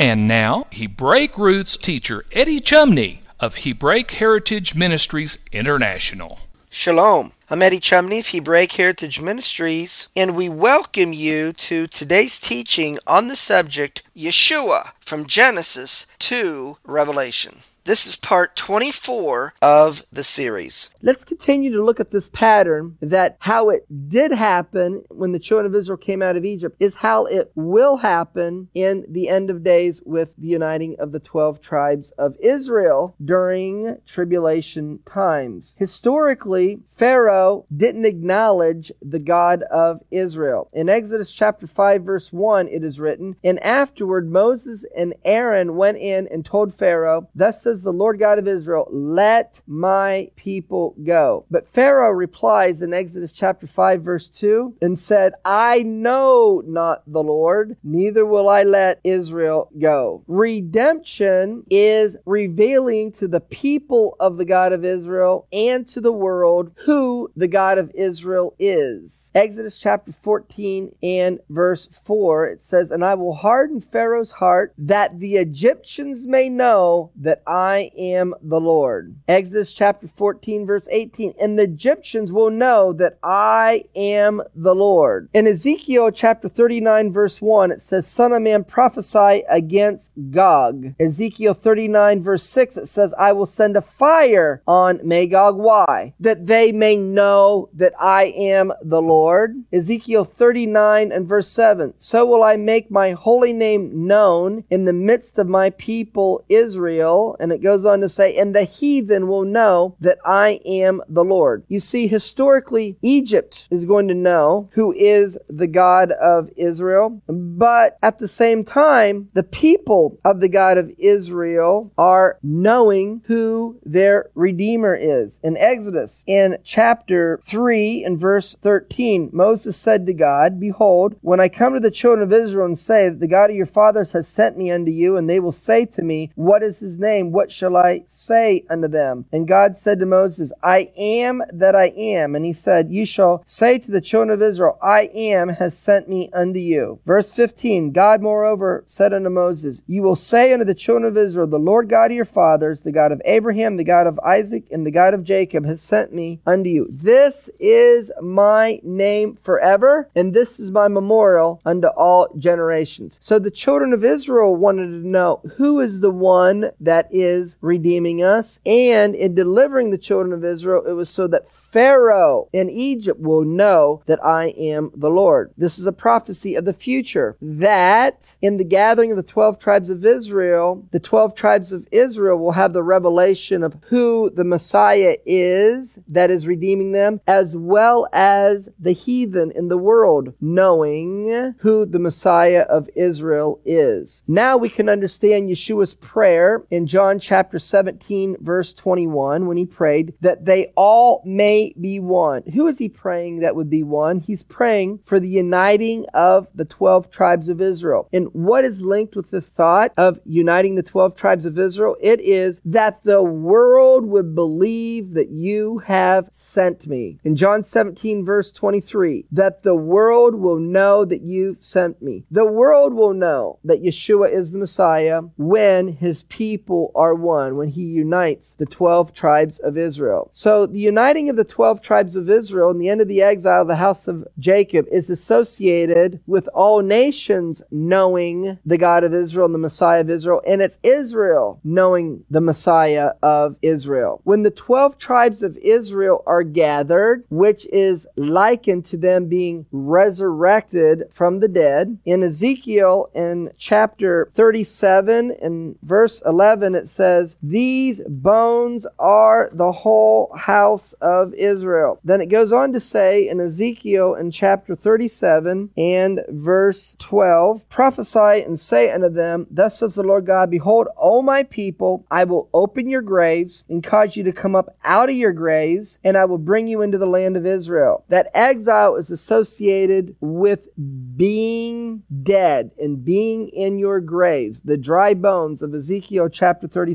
And now, Hebraic roots teacher Eddie Chumney of Hebraic Heritage Ministries International. Shalom. I'm Eddie Chumney of Hebraic Heritage Ministries, and we welcome you to today's teaching on the subject Yeshua from Genesis to Revelation. This is part 24 of the series. Let's continue to look at this pattern that how it did happen when the children of Israel came out of Egypt is how it will happen in the end of days with the uniting of the 12 tribes of Israel during tribulation times. Historically, Pharaoh didn't acknowledge the God of Israel. In Exodus chapter 5 verse 1 it is written, "And afterward Moses and Aaron went in and told Pharaoh, thus says says the Lord God of Israel, Let my people go. But Pharaoh replies in Exodus chapter 5, verse 2, and said, I know not the Lord, neither will I let Israel go. Redemption is revealing to the people of the God of Israel and to the world who the God of Israel is. Exodus chapter 14 and verse 4, it says, And I will harden Pharaoh's heart that the Egyptians may know that I I am the Lord. Exodus chapter 14, verse 18. And the Egyptians will know that I am the Lord. In Ezekiel chapter 39, verse 1, it says, Son of man, prophesy against Gog. Ezekiel 39, verse 6, it says, I will send a fire on Magog. Why? That they may know that I am the Lord. Ezekiel 39 and verse 7, So will I make my holy name known in the midst of my people Israel. And it goes on to say, and the heathen will know that I am the Lord. You see, historically, Egypt is going to know who is the God of Israel, but at the same time, the people of the God of Israel are knowing who their Redeemer is. In Exodus, in chapter 3 and verse 13, Moses said to God, Behold, when I come to the children of Israel and say the God of your fathers has sent me unto you, and they will say to me, What is his name? What shall I say unto them? And God said to Moses, I am that I am. And he said, You shall say to the children of Israel, I am has sent me unto you. Verse 15 God moreover said unto Moses, You will say unto the children of Israel, The Lord God of your fathers, the God of Abraham, the God of Isaac, and the God of Jacob, has sent me unto you. This is my name forever, and this is my memorial unto all generations. So the children of Israel wanted to know who is the one that is redeeming us. And in delivering the children of Israel, it was so that Pharaoh in Egypt will know that I am the Lord. This is a prophecy of the future that in the gathering of the 12 tribes of Israel, the 12 tribes of Israel will have the revelation of who the Messiah is that is redeeming them, as well as the heathen in the world knowing who the Messiah of Israel is. Now we can understand Yeshua's prayer in John chapter chapter 17, verse 21, when he prayed that they all may be one. Who is he praying that would be one? He's praying for the uniting of the 12 tribes of Israel. And what is linked with the thought of uniting the 12 tribes of Israel? It is that the world would believe that you have sent me. In John 17, verse 23, that the world will know that you sent me. The world will know that Yeshua is the Messiah when his people are are one when he unites the 12 tribes of Israel. So the uniting of the 12 tribes of Israel and the end of the exile of the house of Jacob is associated with all nations knowing the God of Israel and the Messiah of Israel, and it's Israel knowing the Messiah of Israel. When the 12 tribes of Israel are gathered, which is likened to them being resurrected from the dead, in Ezekiel in chapter 37 and verse 11, it says, These bones are the whole house of Israel. Then it goes on to say in Ezekiel in chapter 37 and verse 12, Prophesy and say unto them, Thus says the Lord God, Behold, O my people, I will open your graves and cause you to come up out of your graves, and I will bring you into the land of Israel. That exile is associated with being dead and being in your graves, the dry bones of Ezekiel chapter 37.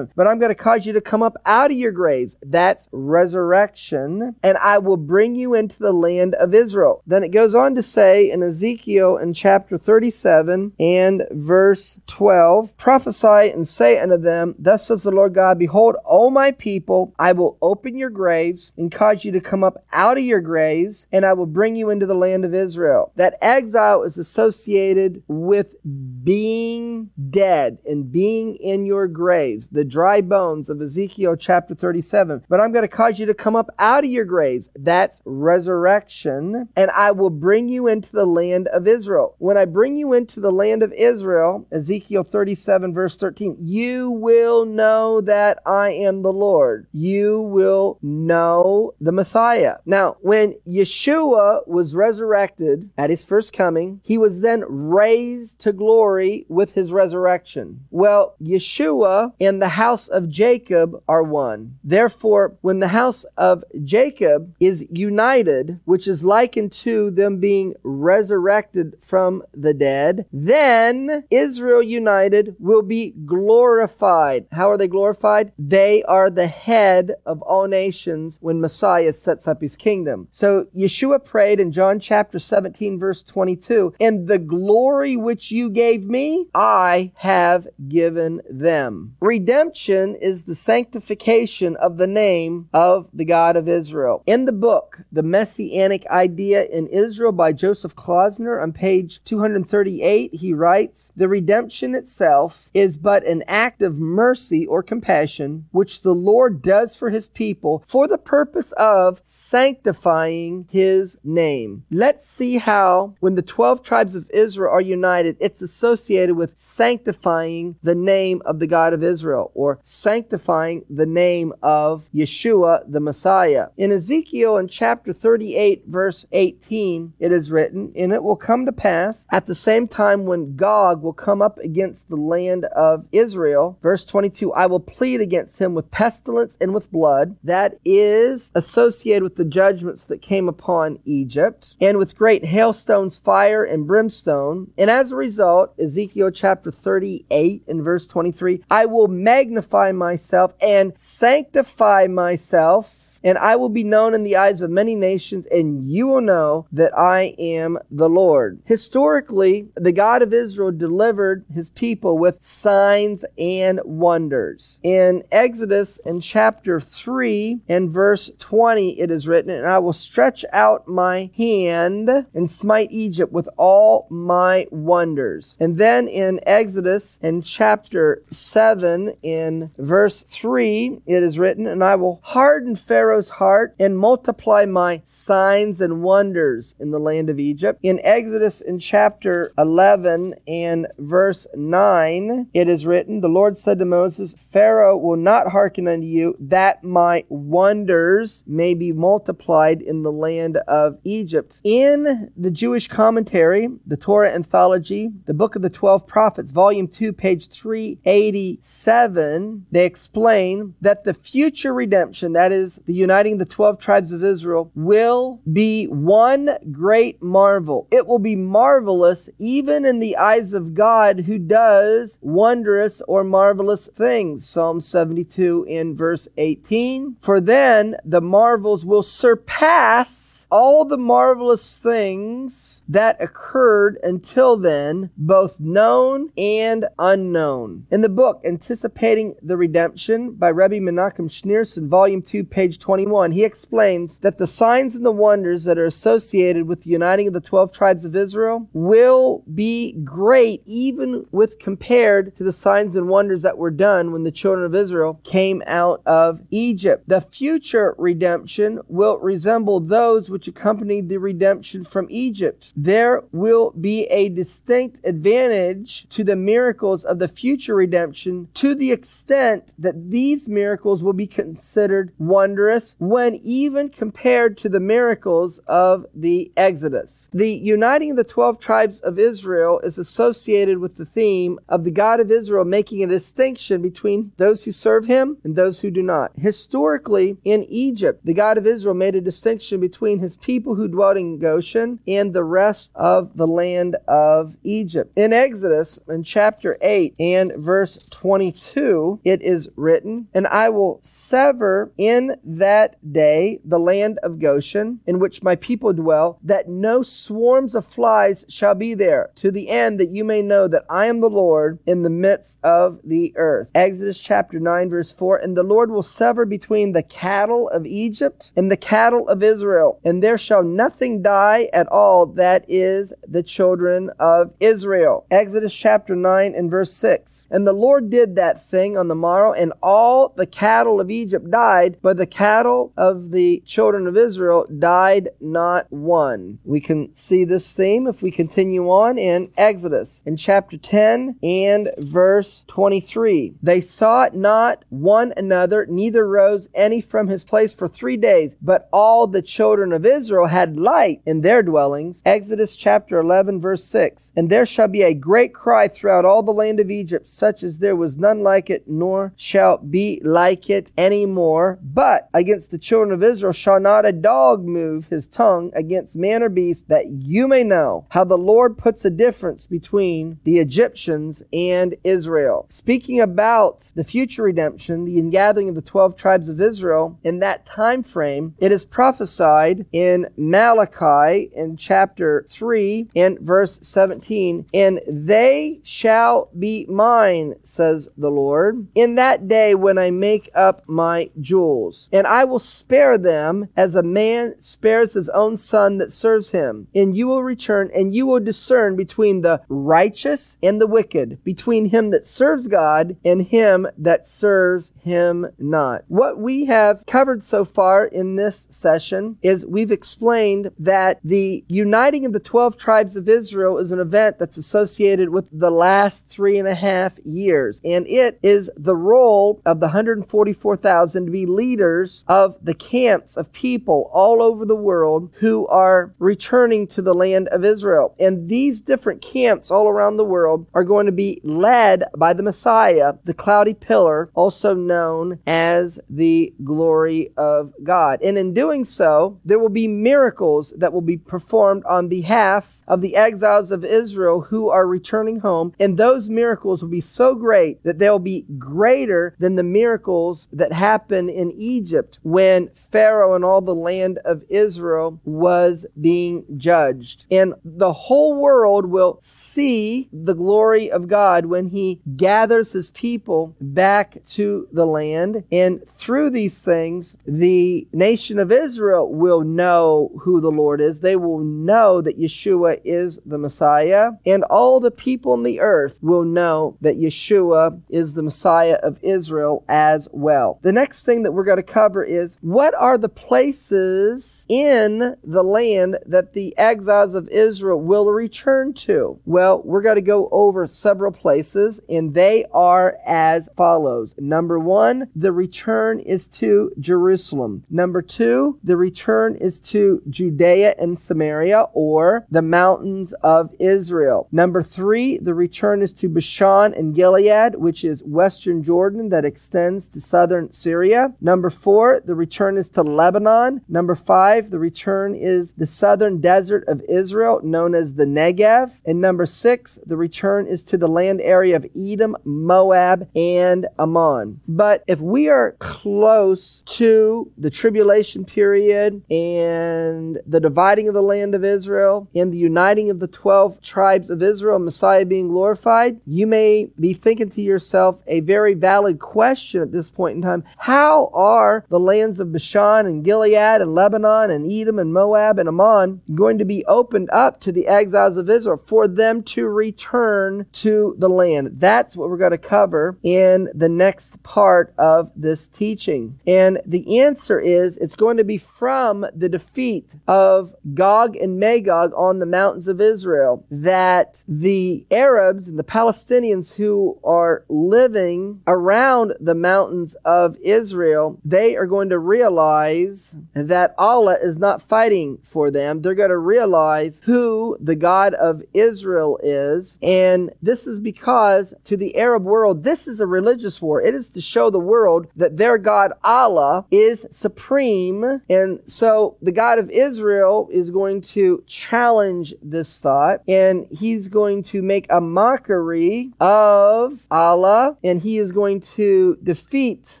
But I'm going to cause you to come up out of your graves. That's resurrection. And I will bring you into the land of Israel. Then it goes on to say in Ezekiel in chapter 37 and verse 12, prophesy and say unto them, Thus says the Lord God, Behold, O my people, I will open your graves and cause you to come up out of your graves, and I will bring you into the land of Israel. That exile is associated with being dead and being in your graves, the dry bones of Ezekiel chapter 37. But I'm going to cause you to come up out of your graves. That's resurrection. And I will bring you into the land of Israel. When I bring you into the land of Israel, Ezekiel 37 verse 13, you will know that I am the Lord. You will know the Messiah. Now, when Yeshua was resurrected at his first coming, he was then raised to glory with his resurrection. Well, Yeshua and the house of Jacob are one. Therefore, when the house of Jacob is united, which is likened to them being resurrected from the dead, then Israel united will be glorified. How are they glorified? They are the head of all nations when Messiah sets up his kingdom. So Yeshua prayed in John chapter 17 verse 22, and the glory which you gave me, I have given them. Redemption is the sanctification of the name of the God of Israel. In the book, The Messianic Idea in Israel by Joseph Klausner on page 238, he writes, The redemption itself is but an act of mercy or compassion which the Lord does for his people for the purpose of sanctifying his name. Let's see how when the 12 tribes of Israel are united, it's associated with sanctifying the name of the God of Israel or sanctifying the name of Yeshua the Messiah. In Ezekiel in chapter 38 verse 18, it is written, and it will come to pass at the same time when Gog will come up against the land of Israel. Verse 22, I will plead against him with pestilence and with blood. That is associated with the judgments that came upon Egypt and with great hailstones, fire and brimstone. And as a result, Ezekiel chapter 38 and verse 23, I will magnify myself and sanctify myself and I will be known in the eyes of many nations, and you will know that I am the Lord. Historically, the God of Israel delivered his people with signs and wonders. In Exodus in chapter 3 and verse 20, it is written, And I will stretch out my hand and smite Egypt with all my wonders. And then in Exodus in chapter 7 in verse 3, it is written, And I will harden Pharaoh Pharaoh's heart and multiply my signs and wonders in the land of Egypt. In Exodus in chapter 11 and verse 9, it is written, The Lord said to Moses, Pharaoh will not hearken unto you, that my wonders may be multiplied in the land of Egypt. In the Jewish commentary, the Torah anthology, the book of the 12 prophets, volume 2, page 387, they explain that the future redemption, that is the uniting the 12 tribes of Israel will be one great marvel. It will be marvelous even in the eyes of God who does wondrous or marvelous things. Psalm 72 in verse 18. For then the marvels will surpass all the marvelous things that occurred until then, both known and unknown. In the book Anticipating the Redemption by Rebbe Menachem Schneerson, Volume 2, page 21, he explains that the signs and the wonders that are associated with the uniting of the 12 tribes of Israel will be great even with compared to the signs and wonders that were done when the children of Israel came out of Egypt. The future redemption will resemble those which accompanied the redemption from Egypt. There will be a distinct advantage to the miracles of the future redemption to the extent that these miracles will be considered wondrous when even compared to the miracles of the Exodus. The uniting of the 12 tribes of Israel is associated with the theme of the God of Israel making a distinction between those who serve him and those who do not. Historically, in Egypt, the God of Israel made a distinction between his people who dwelt in Goshen and the rest of the land of Egypt. In Exodus, in chapter 8 and verse 22, it is written, And I will sever in that day the land of Goshen, in which my people dwell, that no swarms of flies shall be there, to the end that you may know that I am the Lord in the midst of the earth. Exodus chapter 9, verse 4, And the Lord will sever between the cattle of Egypt and the cattle of Israel, and there shall nothing die at all that is the children of Israel. Exodus chapter 9 and verse 6. And the Lord did that thing on the morrow, and all the cattle of Egypt died, but the cattle of the children of Israel died not one. We can see this theme if we continue on in Exodus in chapter 10 and verse 23. They sought not one another, neither rose any from his place for three days, but all the children of Israel had light in their dwellings. Exodus chapter 11 verse 6. And there shall be a great cry throughout all the land of Egypt, such as there was none like it, nor shall be like it any more. But against the children of Israel shall not a dog move his tongue against man or beast, that you may know how the Lord puts a difference between the Egyptians and Israel. Speaking about the future redemption, the ingathering of the 12 tribes of Israel, in that time frame, it is prophesied in Malachi in chapter 3 in verse 17, and they shall be mine, says the Lord, in that day when I make up my jewels. And I will spare them as a man spares his own son that serves him. And you will return and you will discern between the righteous and the wicked, between him that serves God and him that serves him not. What we have covered so far in this session is we've explained that the uniting of the 12 tribes of Israel is an event that's associated with the last three and a half years. And it is the role of the 144,000 to be leaders of the camps of people all over the world who are returning to the land of Israel. And these different camps all around the world are going to be led by the Messiah, the cloudy pillar, also known as the glory of God. And in doing so, there will be miracles that will be performed on behalf of the exiles of Israel who are returning home. And those miracles will be so great that they'll be greater than the miracles that happened in Egypt when Pharaoh and all the land of Israel was being judged. And the whole world will see the glory of God when he gathers his people back to the land. And through these things, the nation of Israel will know who the Lord is. They will know that Yeshua is the Messiah. And all the people in the earth will know that Yeshua is the Messiah of Israel as well. The next thing that we're going to cover is what are the places in the land that the exiles of Israel will return to? Well, we're going to go over several places, and they are as follows. Number one, the return is to Jerusalem. Number two, the return is to Judea and Samaria, or the mountains of Israel. Number three, the return is to Bashan and Gilead, which is western Jordan that extends to southern Syria. Number four, the return is to Lebanon. Number five, the return is the southern desert of Israel, known as the Negev. And number six, the return is to the land area of Edom, Moab, and Ammon. But if we are close to the tribulation period and in the dividing of the land of Israel, and the uniting of the 12 tribes of Israel, Messiah being glorified, you may be thinking to yourself a very valid question at this point in time. How are the lands of Bashan and Gilead and Lebanon and Edom and Moab and Ammon going to be opened up to the exiles of Israel for them to return to the land? That's what we're going to cover in the next part of this teaching. And the answer is it's going to be from the defeat of Gog and Magog on the mountains of Israel that the Arabs and the Palestinians who are living around the mountains of Israel, they are going to realize that Allah is not fighting for them. They're going to realize who the God of Israel is. And this is because to the Arab world, this is a religious war. It is to show the world that their God Allah is supreme. And so the God of Israel is going to challenge this thought and he's going to make a mockery of Allah and he is going to defeat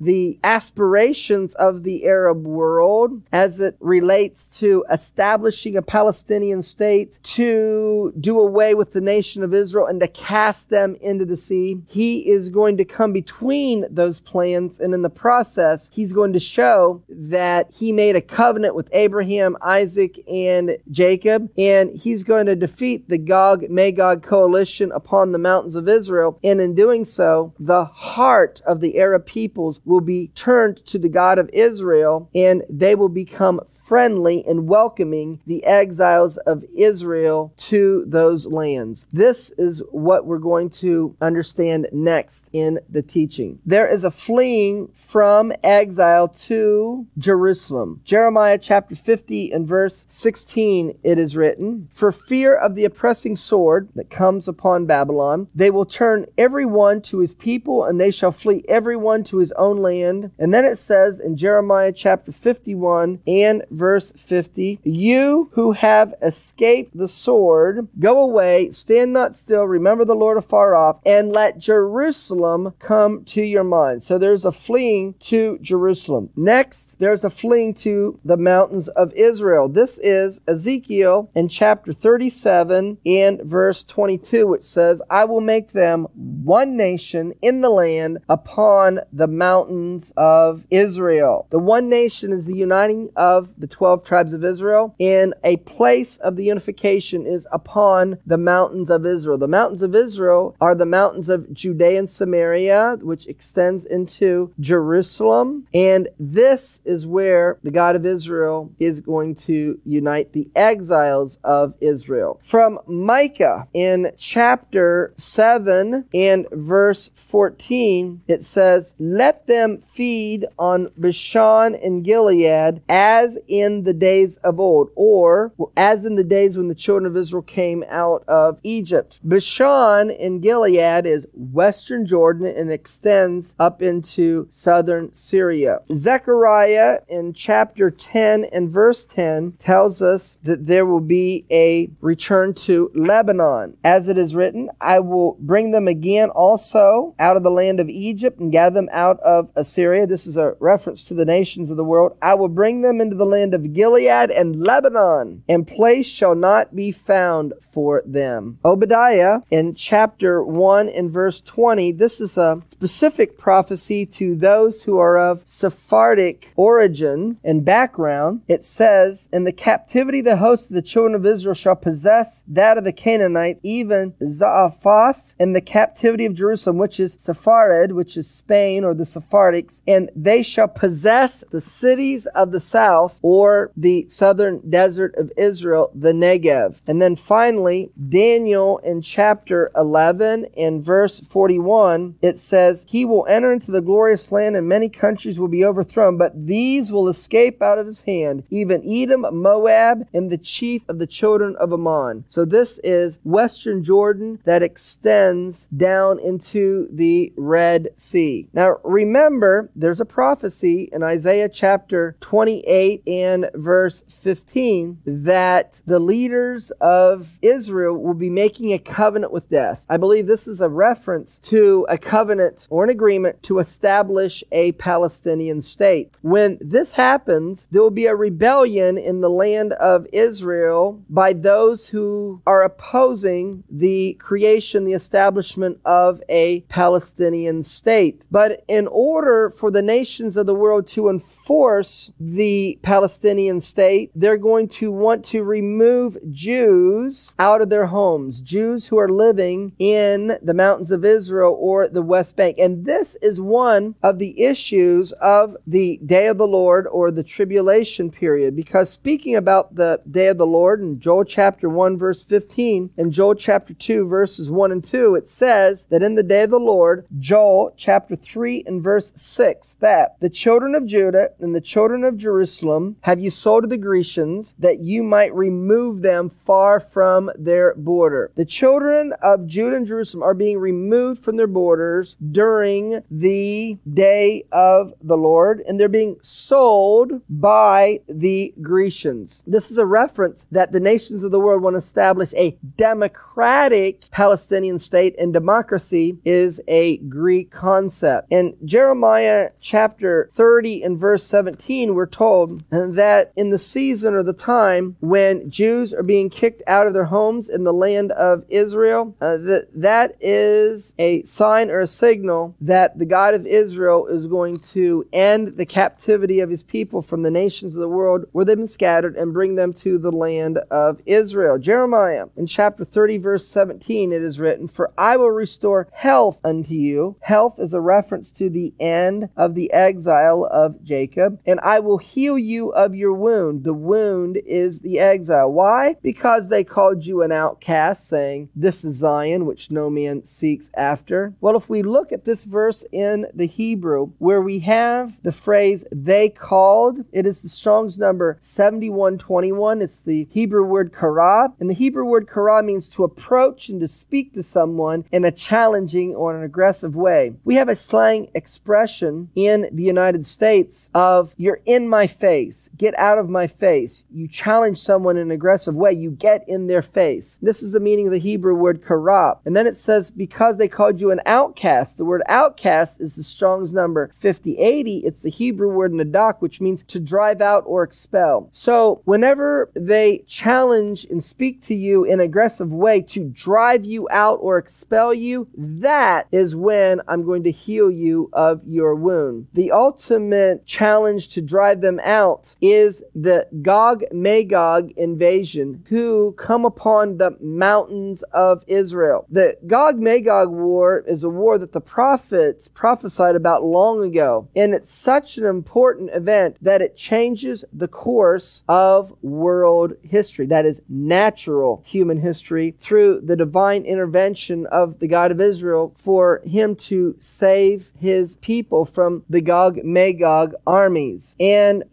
the aspirations of the Arab world as it relates to establishing a Palestinian state to do away with the nation of Israel and to cast them into the sea. He is going to come between those plans and in the process he's going to show that he made a covenant with Abraham, Isaac, and Jacob. And he's going to defeat the Gog Magog coalition upon the mountains of Israel. And in doing so the heart of the Arab peoples will be turned to the God of Israel and they will become friendly and welcoming the exiles of Israel to those lands. This is what we're going to understand next in the teaching. There is a fleeing from exile to Jerusalem. Jeremiah chapter 50 and verse 16 it is written, For fear of the oppressing sword that comes upon Babylon, they will turn every one to his people and they shall flee every one to his own land. And then it says in Jeremiah chapter 51 and verse 50 You who have escaped the sword, go away, stand not still, remember the Lord afar off, and let Jerusalem come to your mind. So there's a fleeing to Jerusalem. Next, there's a fleeing to the mountains of Israel. This is Ezekiel in chapter 37 and verse 22, which says, I will make them one nation in the land upon the mountains of Israel. The one nation is the uniting of the 12 tribes of Israel, and a place of the unification is upon the mountains of Israel. The mountains of Israel are the mountains of Judea and Samaria, which extends into Jerusalem, and this is where the God of Israel is going to unite the exiles of Israel. From Micah in chapter 7 and verse 14, it says, Let them feed on Bashan and Gilead as in the days of old, or as in the days when the children of Israel came out of Egypt. Bashan in Gilead is western Jordan and extends up into southern Syria. Zechariah in chapter 10 and verse 10 tells us that there will be a return to Lebanon. As it is written, I will bring them again also out of the land of Egypt and gather them out of Assyria. This is a reference to the nations of the world. I will bring them into the land of Gilead and Lebanon, and place shall not be found for them. Obadiah in chapter 1 and verse 20, this is a specific prophecy to those who are of Sephardic origin and background. It says, In the captivity the host of the children of Israel shall possess that of the Canaanite, even Zarephath, in the captivity of Jerusalem, which is Sepharad, which is Spain or the Sephardics, and they shall possess the cities of the south or the southern desert of Israel, the Negev. And then finally, Daniel in chapter 11 and verse 41, it says, He will enter into the glorious land and many countries will be overthrown, but these will escape out of his hand, even Edom, Moab, and the chief of the children of Ammon. So this is western Jordan that extends down into the Red Sea. Now remember, there's a prophecy in Isaiah chapter 28 and verse 15 that the leaders of Israel will be making a covenant with death. I believe this is a reference to a covenant or an agreement to establish a Palestinian state. When this happens, there will be a rebellion in the land of Israel by those who are opposing the creation, the establishment of a Palestinian state. But in order for the nations of the world to enforce the Palestinian state, they're going to want to remove Jews out of their homes, Jews who are living in the mountains of Israel or the West Bank. And this is one of the issues of the day of the Lord or the tribulation period. Because speaking about the day of the Lord in Joel chapter 1, verse 15, and Joel chapter 2, verses 1 and 2, it says that in the day of the Lord, Joel chapter 3 and verse 6, that the children of Judah and the children of Jerusalem have you sold to the Grecians that you might remove them far from their border. The children of Judah and Jerusalem are being removed from their borders during the day of the Lord, and they're being sold by the Grecians. This is a reference that the nations of the world want to establish a democratic Palestinian state, and democracy is a Greek concept. In Jeremiah chapter 30 and verse 17, we're told that in the season or the time when Jews are being kicked out of their homes in the land of Israel, uh, that that is a sign or a signal that the God of Israel is going to end the captivity of his people from the nations of the world where they've been scattered and bring them to the land of Israel. Jeremiah in chapter 30 verse 17 it is written, For I will restore health unto you. Health is a reference to the end of the exile of Jacob. And I will heal you of your wound. The wound is the exile. Why? Because they called you an outcast, saying, This is Zion, which no man seeks after. Well, if we look at this verse in the Hebrew, where we have the phrase they called, it is the Strong's number 7121. It's the Hebrew word kara. And the Hebrew word kara means to approach and to speak to someone in a challenging or an aggressive way. We have a slang expression in the United States of you're in my face, get out of my face. You challenge someone in an aggressive way, you get in their face. This is the meaning of the Hebrew word kara. And then it says, because they called you an outcast. The word outcast is the Strong's number 5080. It's the Hebrew word nadak, which means to drive out or expel. So whenever they challenge and speak to you in aggressive way to drive you out or expel you, that is when I'm going to heal you of your wound. The ultimate challenge to drive them out is the Gog Magog invasion who come upon the mountains of Israel. The Gog Magog war is a war that the prophets prophesied about long ago. And it's such an important event that it changes the course of world history. That is natural human history through the divine intervention of the God of Israel for him to save his people from the Gog Magog armies. And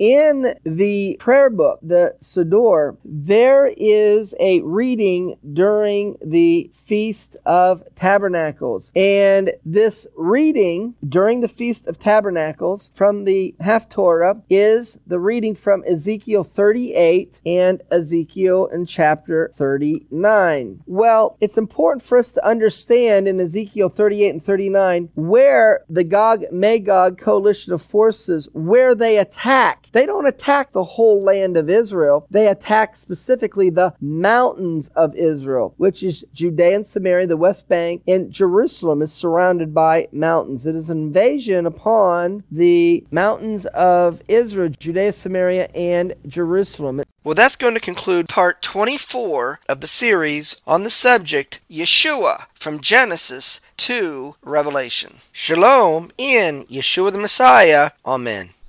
the prayer book, the Siddur, there is a reading during the Feast of Tabernacles. And this reading during the Feast of Tabernacles from the Haftorah is the reading from Ezekiel 38 and Ezekiel in chapter 39. Well, it's important for us to understand in Ezekiel 38 and 39 where the Gog Magog coalition of forces, where they attack. They don't attack the whole land of Israel. They attack specifically the mountains of Israel, which is Judea and Samaria, the West Bank, and Jerusalem is surrounded by mountains. It is an invasion upon the mountains of Israel, Judea, Samaria, and Jerusalem. Well, that's going to conclude part 24 of the series on the subject Yeshua from Genesis to Revelation. Shalom in Yeshua the Messiah. Amen.